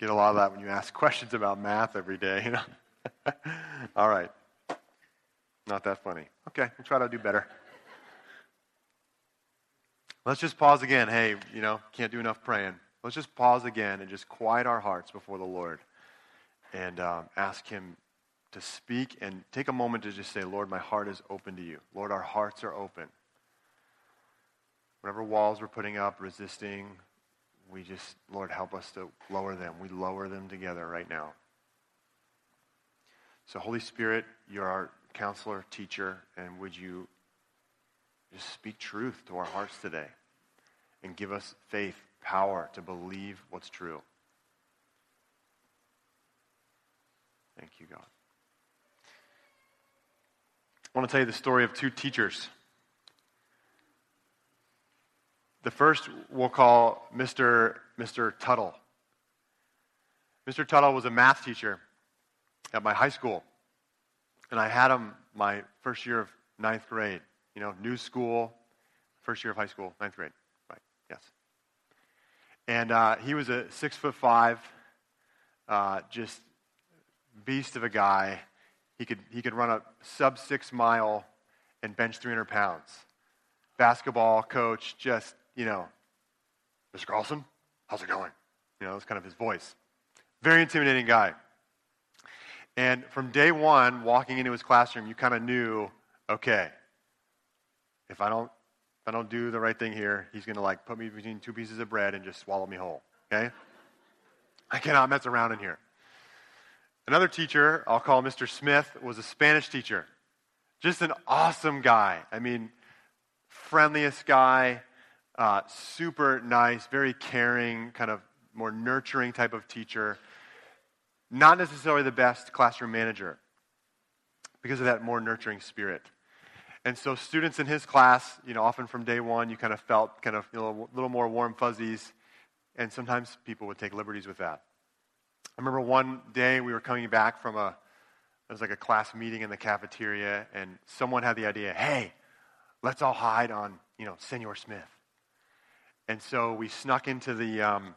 Get a lot of that when you ask questions about math every day, you know? All right. Not that funny. Okay, we'll try to do better. Let's just pause again. Hey, you know, can't do enough praying. Let's just pause again and just quiet our hearts before the Lord and um, ask Him to speak and take a moment to just say, Lord, my heart is open to you. Lord, our hearts are open. Whatever walls we're putting up, resisting, we just, Lord, help us to lower them. We lower them together right now. So, Holy Spirit, you're our counselor, teacher, and would you just speak truth to our hearts today and give us faith, power to believe what's true. Thank you, God. I want to tell you the story of two teachers. The first we'll call Mr. Mr. Tuttle. Mr. Tuttle was a math teacher at my high school. And I had him my first year of ninth grade. You know, new school, first year of high school, ninth grade. Right, yes. And uh, he was a six foot five, uh, just beast of a guy. He could, he could run a sub six mile and bench 300 pounds. Basketball coach, just, you know, Mr. Carlson, how's it going? You know, that's kind of his voice. Very intimidating guy. And from day one, walking into his classroom, you kind of knew, okay, if I don't if I don't do the right thing here, he's going to like put me between two pieces of bread and just swallow me whole. Okay? I cannot mess around in here. Another teacher, I'll call Mr. Smith, was a Spanish teacher. Just an awesome guy. I mean, friendliest guy, uh, super nice, very caring, kind of more nurturing type of teacher. Not necessarily the best classroom manager because of that more nurturing spirit. And so, students in his class, you know, often from day one, you kind of felt kind of a little more warm fuzzies, and sometimes people would take liberties with that. I remember one day we were coming back from a, it was like a class meeting in the cafeteria, and someone had the idea, hey, let's all hide on, you know, Senor Smith. And so we snuck into the, um,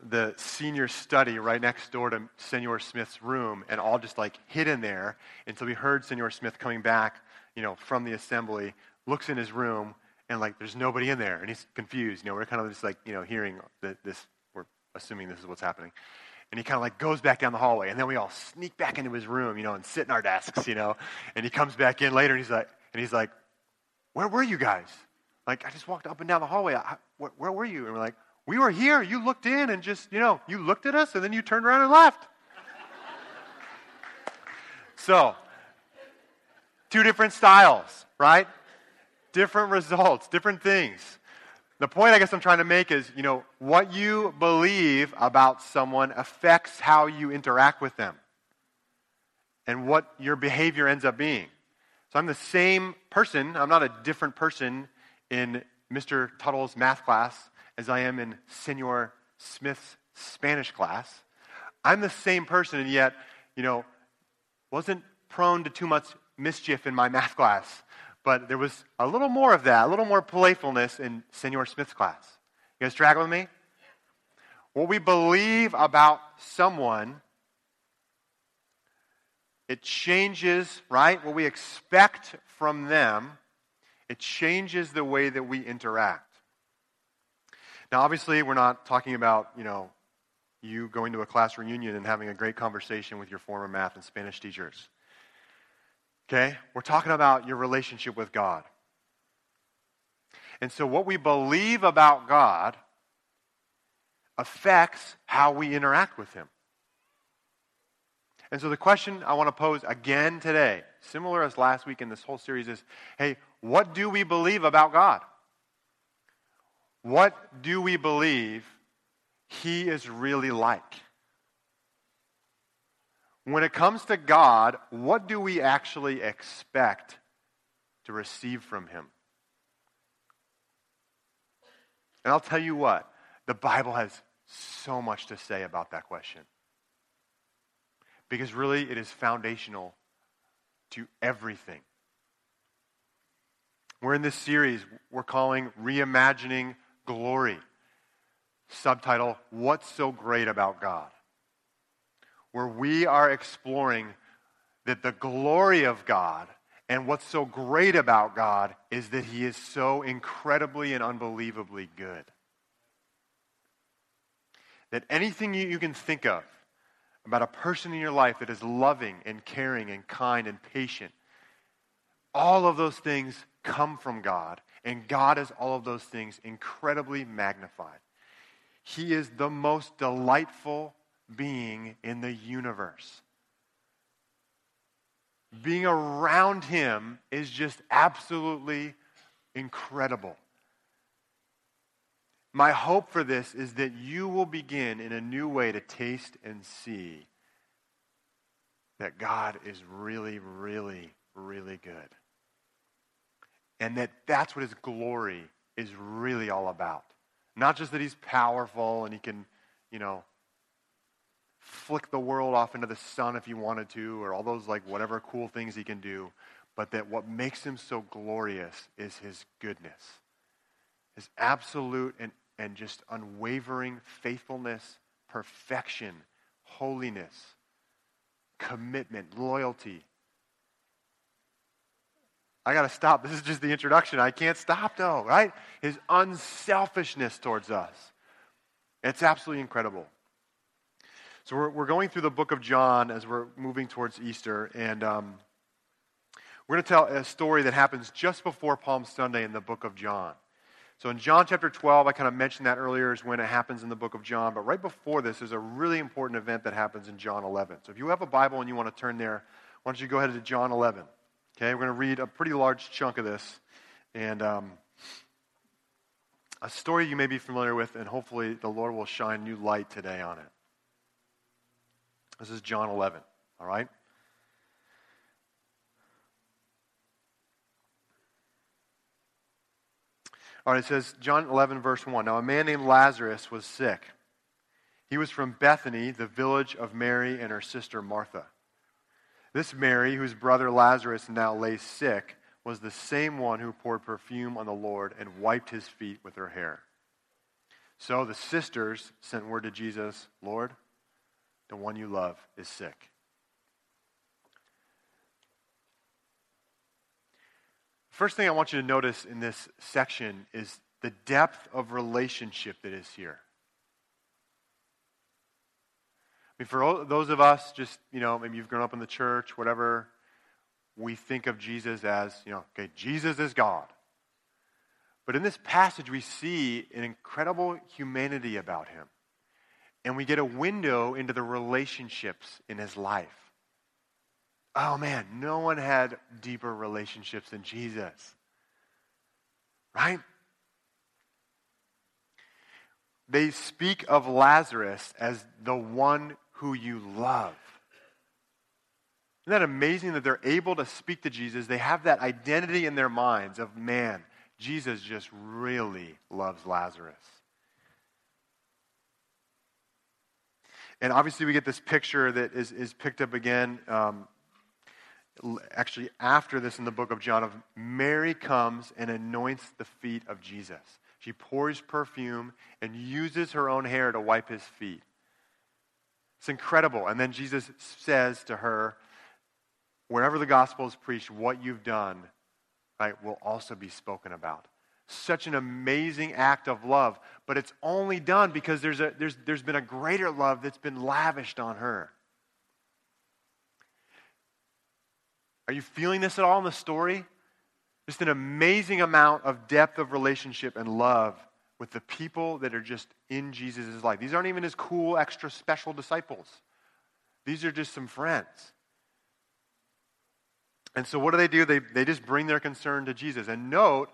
the senior study right next door to Senor Smith's room and all just like hid in there until we heard Senor Smith coming back, you know, from the assembly, looks in his room, and like there's nobody in there, and he's confused. You know, we're kind of just like, you know, hearing the, this we're assuming this is what's happening. And he kind of like goes back down the hallway, and then we all sneak back into his room, you know, and sit in our desks, you know. And he comes back in later, and he's like, and he's like, "Where were you guys? Like, I just walked up and down the hallway. I, where, where were you?" And we're like, "We were here. You looked in and just, you know, you looked at us, and then you turned around and left." so, two different styles, right? Different results, different things. The point I guess I'm trying to make is, you know, what you believe about someone affects how you interact with them and what your behavior ends up being. So I'm the same person, I'm not a different person in Mr. Tuttle's math class as I am in Senor Smith's Spanish class. I'm the same person, and yet, you know, wasn't prone to too much mischief in my math class but there was a little more of that, a little more playfulness in Senor Smith's class. You guys track with me? What we believe about someone, it changes, right? What we expect from them, it changes the way that we interact. Now, obviously, we're not talking about, you know, you going to a class reunion and having a great conversation with your former math and Spanish teachers. Okay? We're talking about your relationship with God. And so, what we believe about God affects how we interact with Him. And so, the question I want to pose again today, similar as last week in this whole series, is hey, what do we believe about God? What do we believe He is really like? when it comes to God, what do we actually expect to receive from Him? And I'll tell you what, the Bible has so much to say about that question. Because really, it is foundational to everything. We're in this series we're calling Reimagining Glory. subtitle, What's So Great About God? Where we are exploring that the glory of God and what's so great about God is that He is so incredibly and unbelievably good. That anything you, you can think of about a person in your life that is loving and caring and kind and patient, all of those things come from God, and God is all of those things incredibly magnified. He is the most delightful being in the universe. Being around him is just absolutely incredible. My hope for this is that you will begin in a new way to taste and see that God is really, really, really good. And that that's what his glory is really all about. Not just that he's powerful and he can, you know, flick the world off into the sun if he wanted to, or all those, like, whatever cool things he can do, but that what makes him so glorious is his goodness, his absolute and, and just unwavering faithfulness, perfection, holiness, commitment, loyalty. I got to stop. This is just the introduction. I can't stop, though, right? His unselfishness towards us. It's absolutely incredible. So we're, we're going through the book of John as we're moving towards Easter, and um, we're going to tell a story that happens just before Palm Sunday in the book of John. So in John chapter 12, I kind of mentioned that earlier is when it happens in the book of John, but right before this is a really important event that happens in John 11. So if you have a Bible and you want to turn there, why don't you go ahead to John 11? Okay, we're going to read a pretty large chunk of this, and um, a story you may be familiar with, and hopefully the Lord will shine new light today on it. This is John 11, all right? All right, it says, John 11, verse 1. Now, a man named Lazarus was sick. He was from Bethany, the village of Mary and her sister Martha. This Mary, whose brother Lazarus now lay sick, was the same one who poured perfume on the Lord and wiped his feet with her hair. So the sisters sent word to Jesus Lord, the one you love is sick. First thing I want you to notice in this section is the depth of relationship that is here. I mean, for those of us, just, you know, maybe you've grown up in the church, whatever, we think of Jesus as, you know, okay, Jesus is God. But in this passage, we see an incredible humanity about him and we get a window into the relationships in his life. Oh man, no one had deeper relationships than Jesus. Right? They speak of Lazarus as the one who you love. Isn't that amazing that they're able to speak to Jesus? They have that identity in their minds of, man, Jesus just really loves Lazarus. And obviously, we get this picture that is, is picked up again, um, actually, after this in the book of John, of Mary comes and anoints the feet of Jesus. She pours perfume and uses her own hair to wipe his feet. It's incredible. And then Jesus says to her, wherever the gospel is preached, what you've done right, will also be spoken about such an amazing act of love, but it's only done because there's, a, there's, there's been a greater love that's been lavished on her. Are you feeling this at all in the story? Just an amazing amount of depth of relationship and love with the people that are just in Jesus' life. These aren't even his cool, extra special disciples, these are just some friends. And so, what do they do? They, they just bring their concern to Jesus. And note,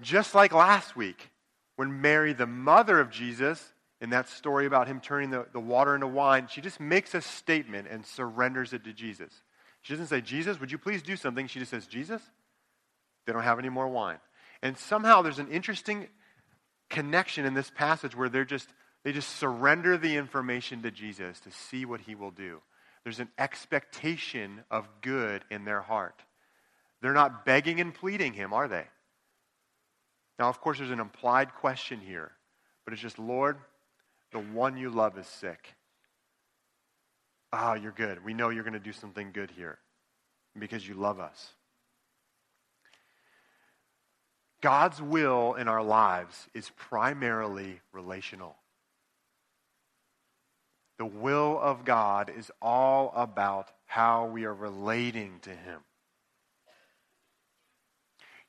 just like last week, when Mary, the mother of Jesus, in that story about him turning the, the water into wine, she just makes a statement and surrenders it to Jesus. She doesn't say, Jesus, would you please do something? She just says, Jesus, they don't have any more wine. And somehow there's an interesting connection in this passage where they're just, they just surrender the information to Jesus to see what he will do. There's an expectation of good in their heart. They're not begging and pleading him, are they? Now, of course, there's an implied question here. but it's just, Lord, the one you love is sick. Ah, oh, you're good. We know you're going to do something good here because you love us. God's will in our lives is primarily relational. The will of God is all about how we are relating to Him.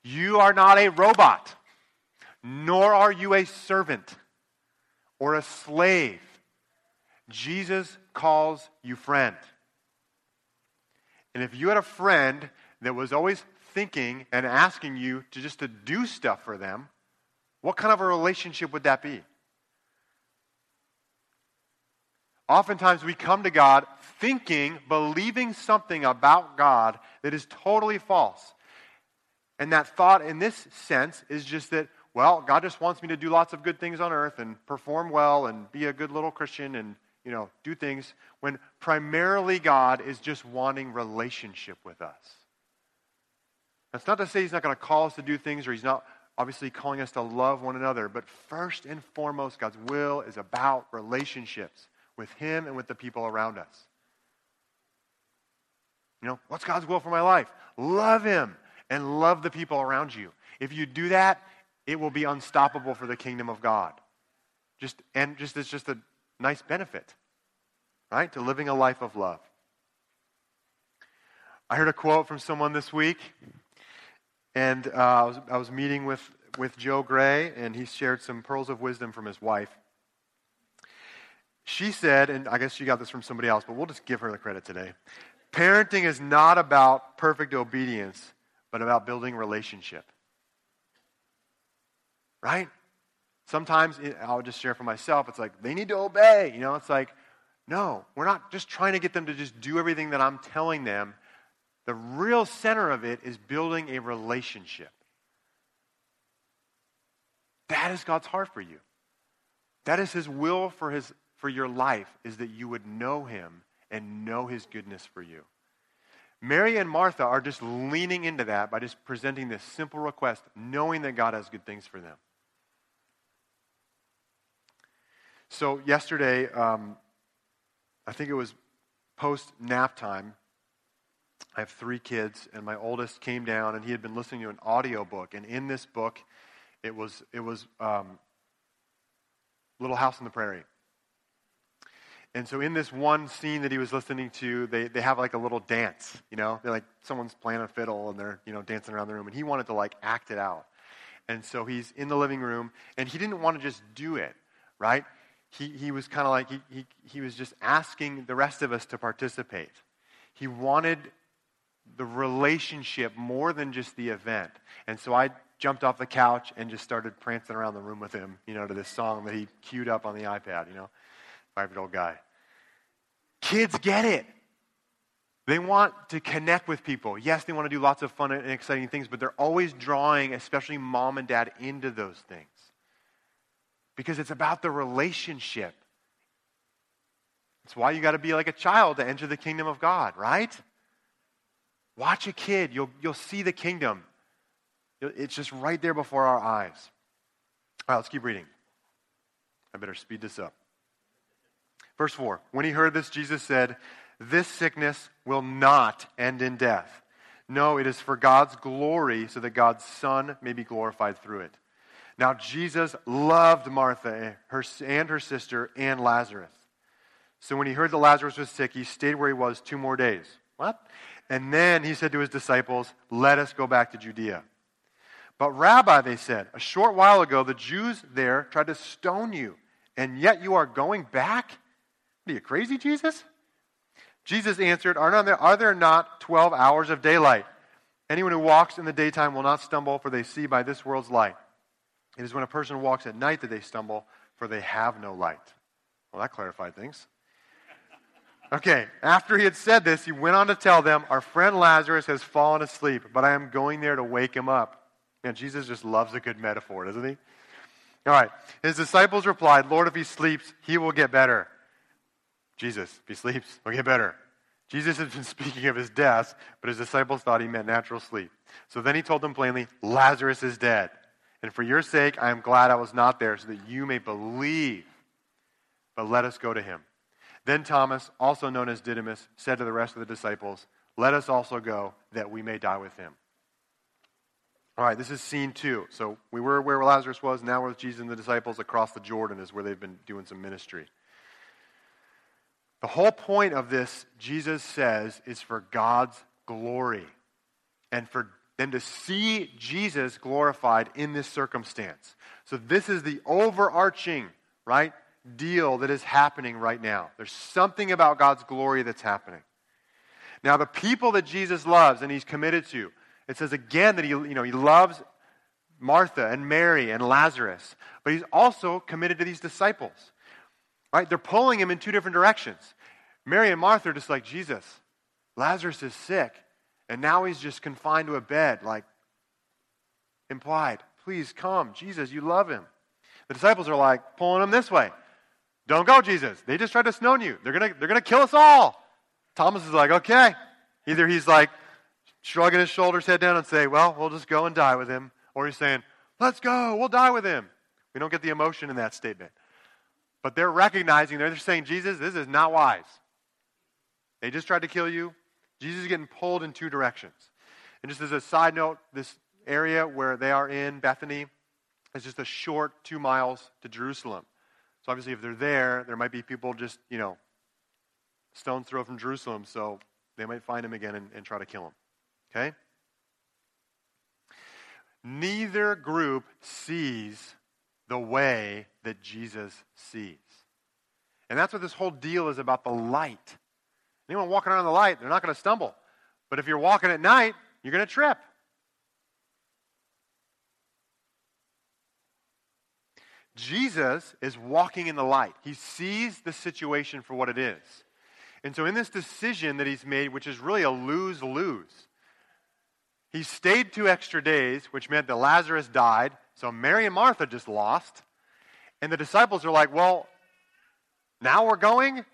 You are not a robot, nor are you a servant or a slave. Jesus calls you friend. And if you had a friend that was always thinking and asking you to just to do stuff for them, what kind of a relationship would that be? Oftentimes we come to God thinking, believing something about God that is totally false. And that thought, in this sense, is just that, well, God just wants me to do lots of good things on earth and perform well and be a good little Christian and, you know, do things, when primarily God is just wanting relationship with us. That's not to say He's not going to call us to do things or He's not obviously calling us to love one another, but first and foremost, God's will is about relationships with Him and with the people around us. You know, what's God's will for my life? Love Him and love the people around you. If you do that, it will be unstoppable for the kingdom of God. Just and just it's just a nice benefit, right? To living a life of love. I heard a quote from someone this week, and uh, I, was, I was meeting with, with Joe Gray, and he shared some pearls of wisdom from his wife. She said, and I guess she got this from somebody else, but we'll just give her the credit today. Parenting is not about perfect obedience, but about building relationship. Right? Sometimes eh, I'll just share for myself. It's like they need to obey. You know, it's like, no, we're not just trying to get them to just do everything that I'm telling them. The real center of it is building a relationship. That is God's heart for you. That is His will for His for your life is that you would know him and know his goodness for you. Mary and Martha are just leaning into that by just presenting this simple request, knowing that God has good things for them. So, yesterday, um, I think it was post nap time. I have three kids, and my oldest came down, and he had been listening to an audio book. And in this book, it was, it was um, Little House on the Prairie. And so in this one scene that he was listening to, they, they have like a little dance, you know? They're like, someone's playing a fiddle and they're, you know, dancing around the room. And he wanted to like act it out. And so he's in the living room and he didn't want to just do it, right? He, he was kind of like, he, he, he was just asking the rest of us to participate. He wanted the relationship more than just the event. And so I jumped off the couch and just started prancing around the room with him, you know, to this song that he queued up on the iPad, you know, five year old guy. Kids get it. They want to connect with people. Yes, they want to do lots of fun and exciting things, but they're always drawing, especially mom and dad, into those things. Because it's about the relationship. It's why you got to be like a child to enter the kingdom of God, right? Watch a kid, you'll, you'll see the kingdom. It's just right there before our eyes. All right, let's keep reading. I better speed this up. Verse 4 When he heard this, Jesus said, This sickness will not end in death. No, it is for God's glory, so that God's Son may be glorified through it. Now, Jesus loved Martha eh, and her sister and Lazarus. So when he heard that Lazarus was sick, he stayed where he was two more days. What? And then he said to his disciples, Let us go back to Judea. But, Rabbi, they said, a short while ago the Jews there tried to stone you, and yet you are going back? Are you crazy, Jesus? Jesus answered, are, there, are there not 12 hours of daylight? Anyone who walks in the daytime will not stumble, for they see by this world's light. It is when a person walks at night that they stumble, for they have no light. Well, that clarified things. Okay, after he had said this, he went on to tell them, Our friend Lazarus has fallen asleep, but I am going there to wake him up. Man, Jesus just loves a good metaphor, doesn't he? All right. His disciples replied, Lord, if he sleeps, he will get better. Jesus, if he sleeps, he'll get better. Jesus had been speaking of his death, but his disciples thought he meant natural sleep. So then he told them plainly, Lazarus is dead. And for your sake, I am glad I was not there, so that you may believe. But let us go to him. Then Thomas, also known as Didymus, said to the rest of the disciples, Let us also go, that we may die with him. All right, this is scene two. So we were where Lazarus was. Now we're with Jesus and the disciples across the Jordan, is where they've been doing some ministry. The whole point of this, Jesus says, is for God's glory and for them to see Jesus glorified in this circumstance. So this is the overarching, right, deal that is happening right now. There's something about God's glory that's happening. Now, the people that Jesus loves and he's committed to, it says again that he, you know, he loves Martha and Mary and Lazarus, but he's also committed to these disciples. Right? They're pulling him in two different directions. Mary and Martha are just like, Jesus, Lazarus is sick, and now he's just confined to a bed, like implied. Please come. Jesus, you love him. The disciples are like pulling him this way. Don't go, Jesus. They just tried to stone you. They're going to they're to kill us all. Thomas is like, okay. Either he's like shrugging his shoulders, head down, and say, well, we'll just go and die with him. Or he's saying, let's go, we'll die with him. We don't get the emotion in that statement. But they're recognizing, they're saying, Jesus, this is not wise. They just tried to kill you. Jesus is getting pulled in two directions. And just as a side note, this area where they are in, Bethany, is just a short two miles to Jerusalem. So obviously, if they're there, there might be people just, you know, stone's throw from Jerusalem, so they might find him again and, and try to kill him. Okay? Neither group sees the way that Jesus sees. And that's what this whole deal is about the light. Anyone walking around the light, they're not going to stumble. But if you're walking at night, you're going to trip. Jesus is walking in the light. He sees the situation for what it is. And so, in this decision that he's made, which is really a lose lose, he stayed two extra days, which meant that Lazarus died. So, Mary and Martha just lost. And the disciples are like, well, now we're going,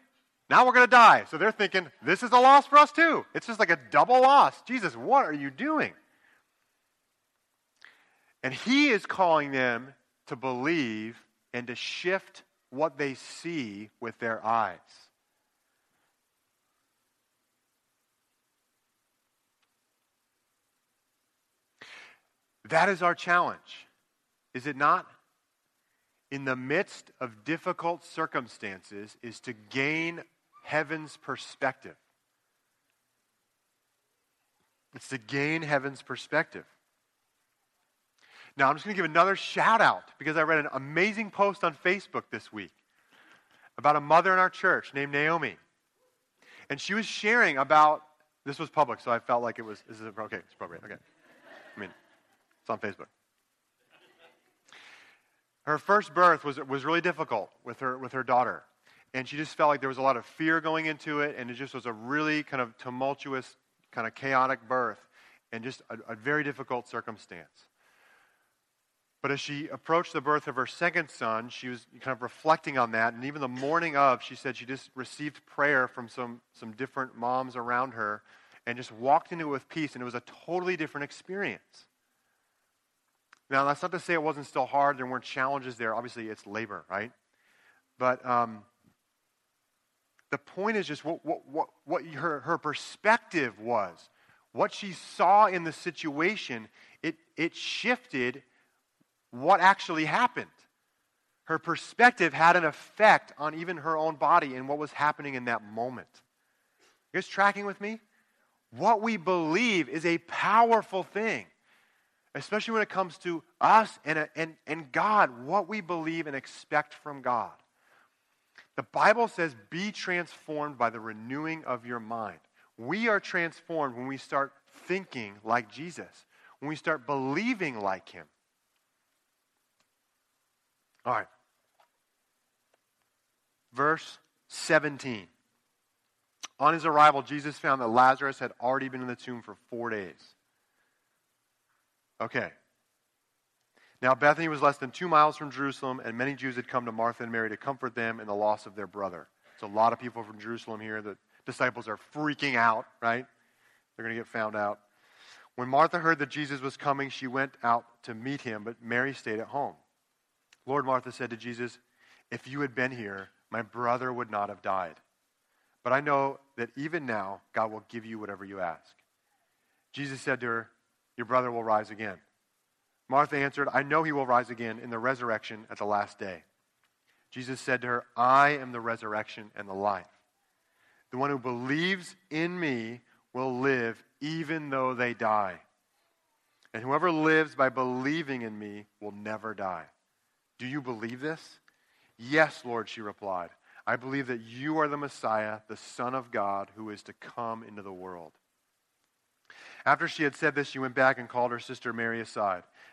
now we're going to die. So they're thinking, this is a loss for us too. It's just like a double loss. Jesus, what are you doing? And he is calling them to believe and to shift what they see with their eyes. That is our challenge, is it not? In the midst of difficult circumstances, is to gain heaven's perspective. It's to gain heaven's perspective. Now, I'm just going to give another shout out because I read an amazing post on Facebook this week about a mother in our church named Naomi. And she was sharing about, this was public, so I felt like it was, this is, okay, it's appropriate, okay. I mean, it's on Facebook. Her first birth was, was really difficult with her, with her daughter. And she just felt like there was a lot of fear going into it, and it just was a really kind of tumultuous, kind of chaotic birth, and just a, a very difficult circumstance. But as she approached the birth of her second son, she was kind of reflecting on that. And even the morning of, she said she just received prayer from some, some different moms around her and just walked into it with peace. And it was a totally different experience. Now, that's not to say it wasn't still hard. There weren't challenges there. Obviously, it's labor, right? But um, the point is just what, what, what, what her, her perspective was. What she saw in the situation, it, it shifted what actually happened. Her perspective had an effect on even her own body and what was happening in that moment. You guys tracking with me? What we believe is a powerful thing, especially when it comes to us and, and, and God, what we believe and expect from God. The Bible says, be transformed by the renewing of your mind. We are transformed when we start thinking like Jesus, when we start believing like Him. All right. Verse 17. On his arrival, Jesus found that Lazarus had already been in the tomb for four days. Okay. Now, Bethany was less than two miles from Jerusalem, and many Jews had come to Martha and Mary to comfort them in the loss of their brother. So, a lot of people from Jerusalem here. The disciples are freaking out, right? They're going to get found out. When Martha heard that Jesus was coming, she went out to meet him, but Mary stayed at home. Lord, Martha said to Jesus, If you had been here, my brother would not have died. But I know that even now, God will give you whatever you ask. Jesus said to her, Your brother will rise again. Martha answered, I know he will rise again in the resurrection at the last day. Jesus said to her, I am the resurrection and the life. The one who believes in me will live even though they die. And whoever lives by believing in me will never die. Do you believe this? Yes, Lord, she replied. I believe that you are the Messiah, the Son of God, who is to come into the world. After she had said this, she went back and called her sister Mary aside.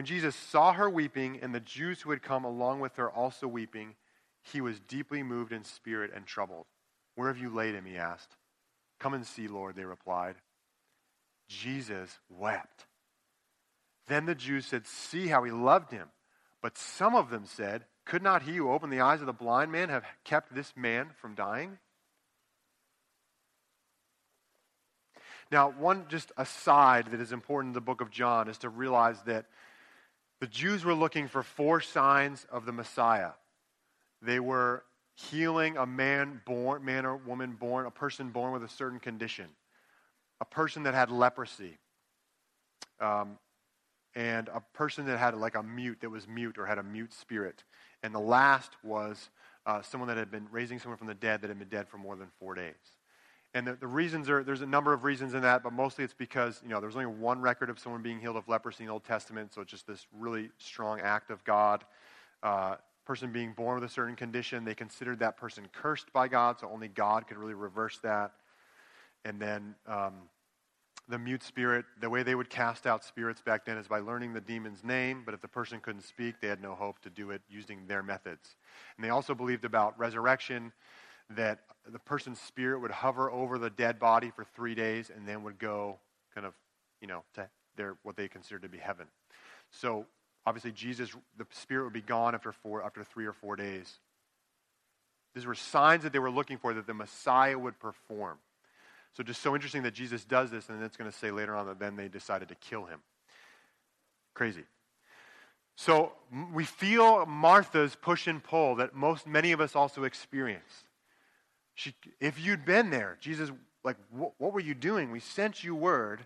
When Jesus saw her weeping and the Jews who had come along with her also weeping, he was deeply moved in spirit and troubled. Where have you laid him? He asked. Come and see, Lord, they replied. Jesus wept. Then the Jews said, See how he loved him. But some of them said, Could not he who opened the eyes of the blind man have kept this man from dying? Now, one just aside that is important in the book of John is to realize that the Jews were looking for four signs of the Messiah. They were healing a man born, man or woman born, a person born with a certain condition, a person that had leprosy, um, and a person that had like a mute, that was mute or had a mute spirit. And the last was uh, someone that had been raising someone from the dead that had been dead for more than four days. And the, the, reasons are, there's a number of reasons in that, but mostly it's because, you know, there's only one record of someone being healed of leprosy in the Old Testament, so it's just this really strong act of God. Uh, person being born with a certain condition, they considered that person cursed by God, so only God could really reverse that. And then um, the mute spirit, the way they would cast out spirits back then is by learning the demon's name, but if the person couldn't speak, they had no hope to do it using their methods. And they also believed about resurrection that the person's spirit would hover over the dead body for three days and then would go kind of, you know, to their what they considered to be heaven. So obviously Jesus, the spirit would be gone after four, after three or four days. These were signs that they were looking for that the Messiah would perform. So just so interesting that Jesus does this, and then it's going to say later on that then they decided to kill him. Crazy. So we feel Martha's push and pull that most many of us also experience. She, if you'd been there, Jesus, like, what, what were you doing? We sent you word,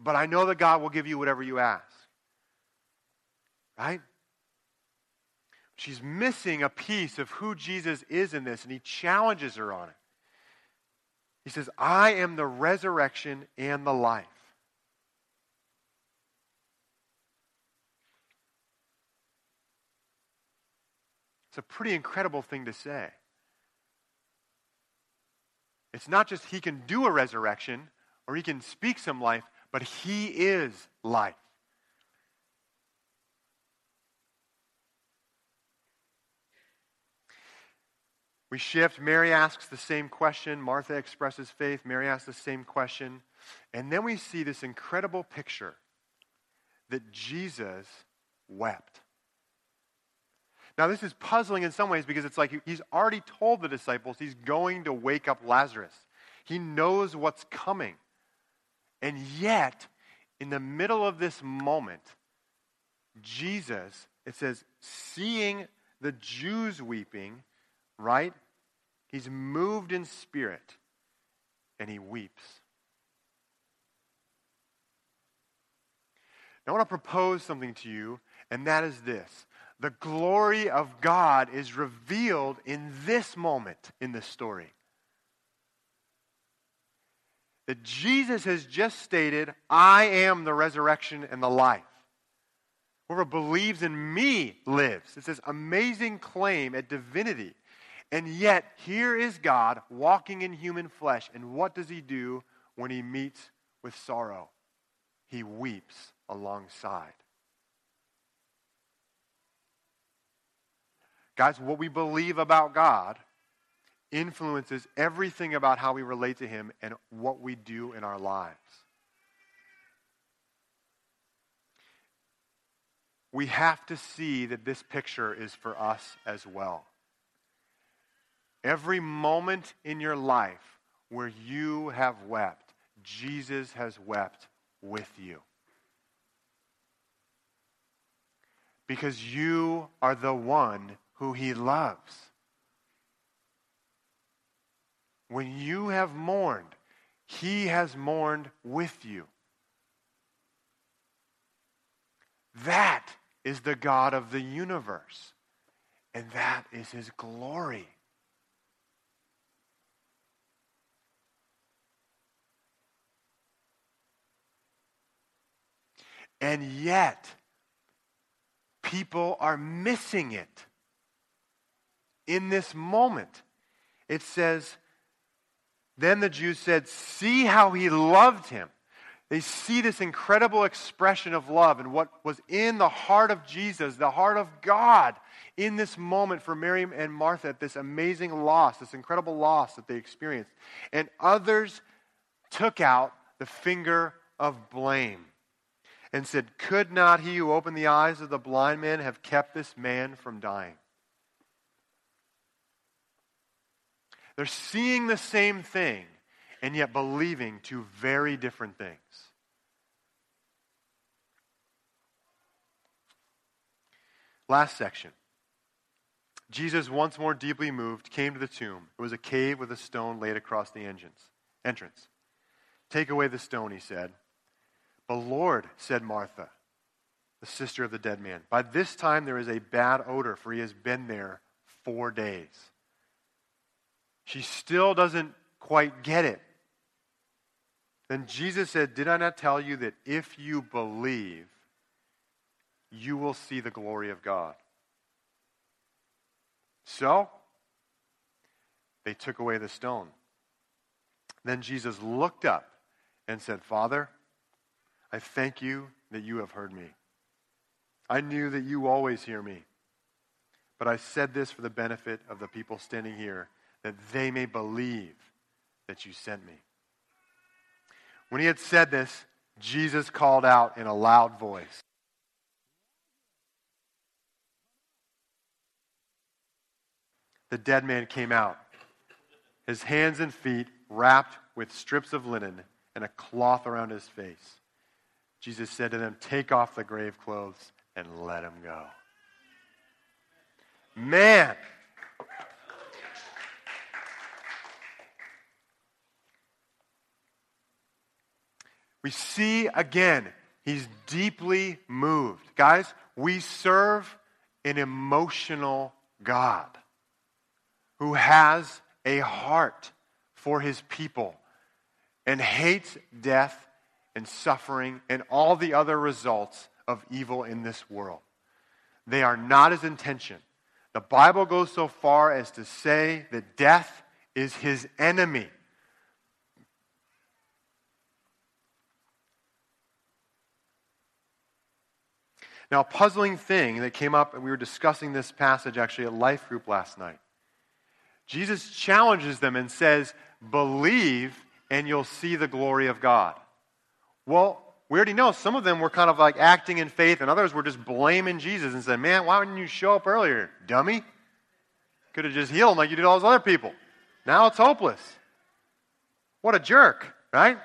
but I know that God will give you whatever you ask. Right? She's missing a piece of who Jesus is in this, and he challenges her on it. He says, I am the resurrection and the life. It's a pretty incredible thing to say. It's not just he can do a resurrection or he can speak some life, but he is life. We shift. Mary asks the same question. Martha expresses faith. Mary asks the same question. And then we see this incredible picture that Jesus wept. Now, this is puzzling in some ways because it's like he's already told the disciples he's going to wake up Lazarus. He knows what's coming. And yet, in the middle of this moment, Jesus, it says, seeing the Jews weeping, right? He's moved in spirit and he weeps. Now, I want to propose something to you, and that is this the glory of God is revealed in this moment in this story. That Jesus has just stated, I am the resurrection and the life. Whoever believes in me lives. It's this amazing claim at divinity. And yet, here is God walking in human flesh. And what does he do when he meets with sorrow? He weeps alongside. Guys, what we believe about God influences everything about how we relate to Him and what we do in our lives. We have to see that this picture is for us as well. Every moment in your life where you have wept, Jesus has wept with you. Because you are the one who he loves. When you have mourned, he has mourned with you. That is the God of the universe, and that is his glory. And yet, people are missing it in this moment. It says, Then the Jews said, See how he loved him. They see this incredible expression of love and what was in the heart of Jesus, the heart of God, in this moment for Mary and Martha at this amazing loss, this incredible loss that they experienced. And others took out the finger of blame and said, Could not he who opened the eyes of the blind man have kept this man from dying? They're seeing the same thing and yet believing two very different things. Last section. Jesus, once more deeply moved, came to the tomb. It was a cave with a stone laid across the entrance. Take away the stone, he said. But Lord, said Martha, the sister of the dead man, by this time there is a bad odor, for he has been there four days. She still doesn't quite get it. Then Jesus said, Did I not tell you that if you believe, you will see the glory of God? So, they took away the stone. Then Jesus looked up and said, Father, I thank you that you have heard me. I knew that you always hear me. But I said this for the benefit of the people standing here that they may believe that you sent me. When he had said this, Jesus called out in a loud voice. The dead man came out, his hands and feet wrapped with strips of linen and a cloth around his face. Jesus said to them, Take off the grave clothes and let him go. Man, we see again, he's deeply moved. Guys, we serve an emotional God who has a heart for his people and hates death and suffering and all the other results of evil in this world. They are not his intention. The Bible goes so far as to say that death is his enemy. Now, a puzzling thing that came up, and we were discussing this passage actually at Life Group last night. Jesus challenges them and says, Believe, and you'll see the glory of God. Well, we already know some of them were kind of like acting in faith, and others were just blaming Jesus and saying, Man, why didn't you show up earlier, dummy? Could have just healed like you did all those other people. Now it's hopeless. What a jerk, right?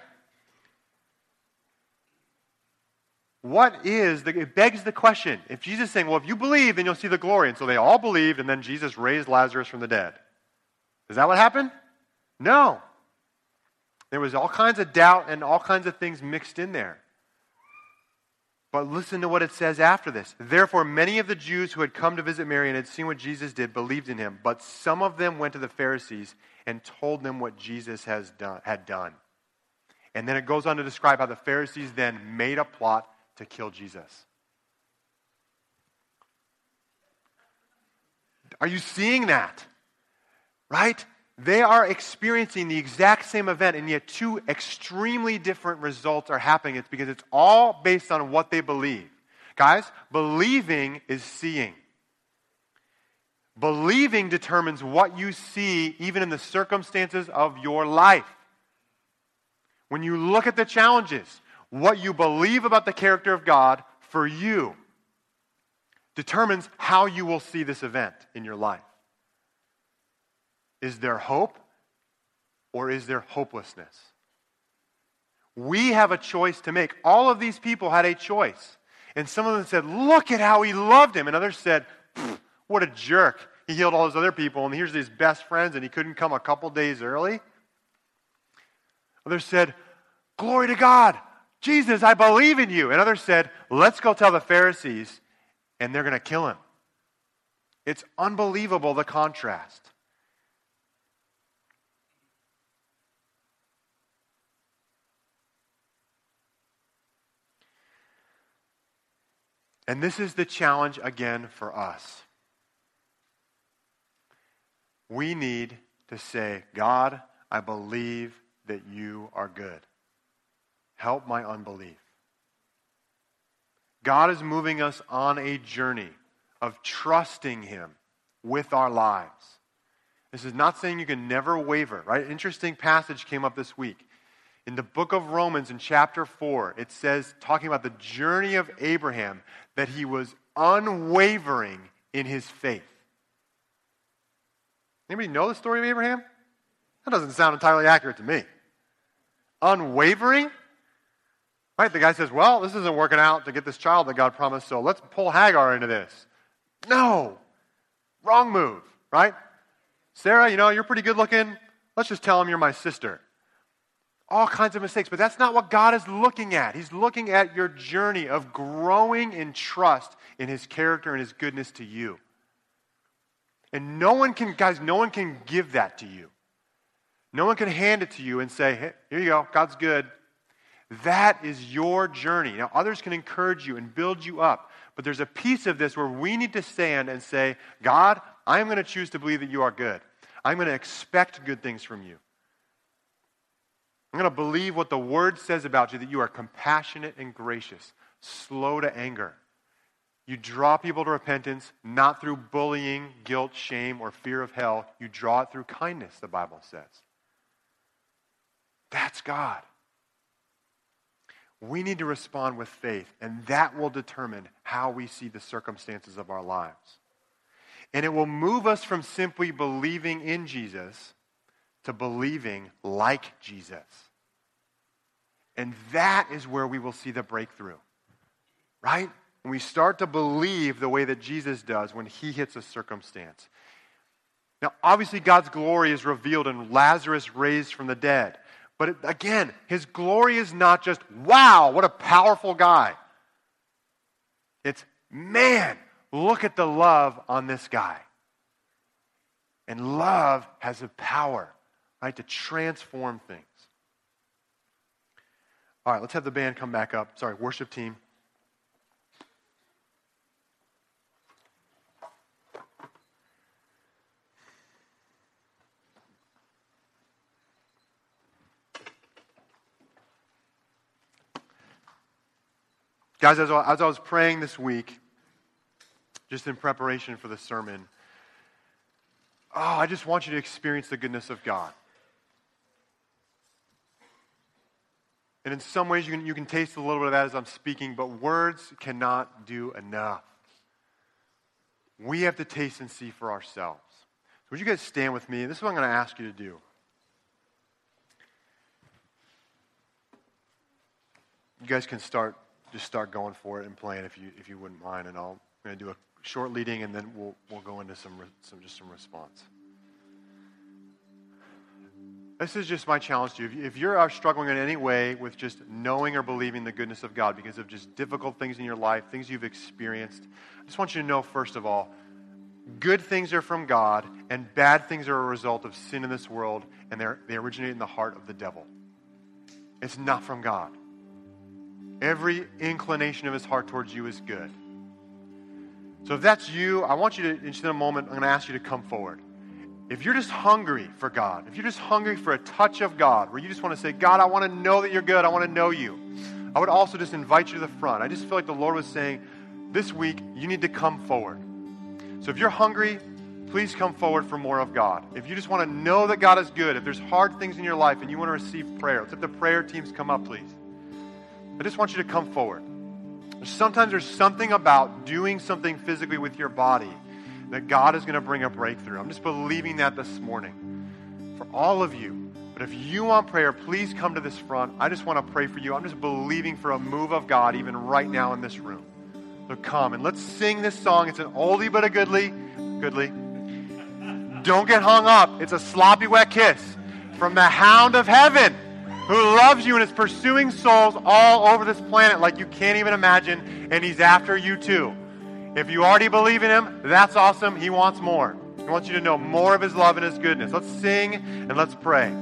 What is the, it begs the question. If jesus is saying well if you believe then you'll see the glory. And so they all believed and then jesus raised lazarus from the dead. Is that what happened? No. There was all kinds of doubt and all kinds of things mixed in there. But listen to what it says after this. Therefore many of the jews who had come to visit mary and had seen what jesus did believed in him but some of them went to the pharisees and told them what jesus has done, had done. And then it goes on to describe how the pharisees then made a plot to kill Jesus. Are you seeing that? Right? They are experiencing the exact same event, and yet two extremely different results are happening. It's because it's all based on what they believe. Guys, believing is seeing. Believing determines what you see, even in the circumstances of your life. When you look at the challenges, what you believe about the character of God for you determines how you will see this event in your life. Is there hope or is there hopelessness? We have a choice to make. All of these people had a choice. And some of them said, Look at how he loved him. And others said, What a jerk. He healed all those other people, and here's his best friends, and he couldn't come a couple days early. Others said, Glory to God. Jesus, I believe in you. And others said, Let's go tell the Pharisees, and they're going to kill him. It's unbelievable the contrast. And this is the challenge again for us. We need to say, God, I believe that you are good. Help my unbelief. God is moving us on a journey of trusting Him with our lives. This is not saying you can never waver, right? Interesting passage came up this week. In the book of Romans, in chapter 4, it says, talking about the journey of Abraham, that he was unwavering in his faith. Anybody know the story of Abraham? That doesn't sound entirely accurate to me. Unwavering? Right? The guy says, Well, this isn't working out to get this child that God promised, so let's pull Hagar into this. No. Wrong move, right? Sarah, you know, you're pretty good looking. Let's just tell him you're my sister all kinds of mistakes. But that's not what God is looking at. He's looking at your journey of growing in trust in His character and His goodness to you. And no one can, guys, no one can give that to you. No one can hand it to you and say, hey, here you go, God's good. That is your journey. Now, others can encourage you and build you up. But there's a piece of this where we need to stand and say, God, I'm going to choose to believe that you are good. I'm going to expect good things from you. I'm going to believe what the word says about you that you are compassionate and gracious, slow to anger. You draw people to repentance not through bullying, guilt, shame, or fear of hell. You draw it through kindness, the Bible says. That's God. We need to respond with faith, and that will determine how we see the circumstances of our lives. And it will move us from simply believing in Jesus to believing like Jesus. And that is where we will see the breakthrough. Right? When we start to believe the way that Jesus does when he hits a circumstance. Now, obviously, God's glory is revealed in Lazarus raised from the dead. But again, his glory is not just, wow, what a powerful guy. It's, man, look at the love on this guy. And love has the power right, to transform things. All right, let's have the band come back up. Sorry, worship team. Guys, as I, as I was praying this week, just in preparation for the sermon, oh, I just want you to experience the goodness of God. And in some ways, you can, you can taste a little bit of that as I'm speaking, but words cannot do enough. We have to taste and see for ourselves. So, would you guys stand with me? This is what I'm going to ask you to do. You guys can start, just start going for it and playing if you, if you wouldn't mind. And I'll, I'm going to do a short leading and then we'll, we'll go into some, some, just some response. This is just my challenge to you. If you are struggling in any way with just knowing or believing the goodness of God because of just difficult things in your life, things you've experienced, I just want you to know, first of all, good things are from God and bad things are a result of sin in this world and they originate in the heart of the devil. It's not from God. Every inclination of his heart towards you is good. So if that's you, I want you to, in a moment, I'm going to ask you to come forward if you're just hungry for God, if you're just hungry for a touch of God, where you just want to say, God, I want to know that you're good, I want to know you, I would also just invite you to the front. I just feel like the Lord was saying, this week, you need to come forward. So if you're hungry, please come forward for more of God. If you just want to know that God is good, if there's hard things in your life and you want to receive prayer, let's have the prayer teams come up, please. I just want you to come forward. Sometimes there's something about doing something physically with your body that God is going to bring a breakthrough. I'm just believing that this morning for all of you. But if you want prayer, please come to this front. I just want to pray for you. I'm just believing for a move of God even right now in this room. So come and let's sing this song. It's an oldie but a goodly. Goodly. Don't get hung up. It's a sloppy wet kiss from the hound of heaven who loves you and is pursuing souls all over this planet like you can't even imagine, and he's after you too. If you already believe in him, that's awesome. He wants more. He wants you to know more of his love and his goodness. Let's sing and let's pray.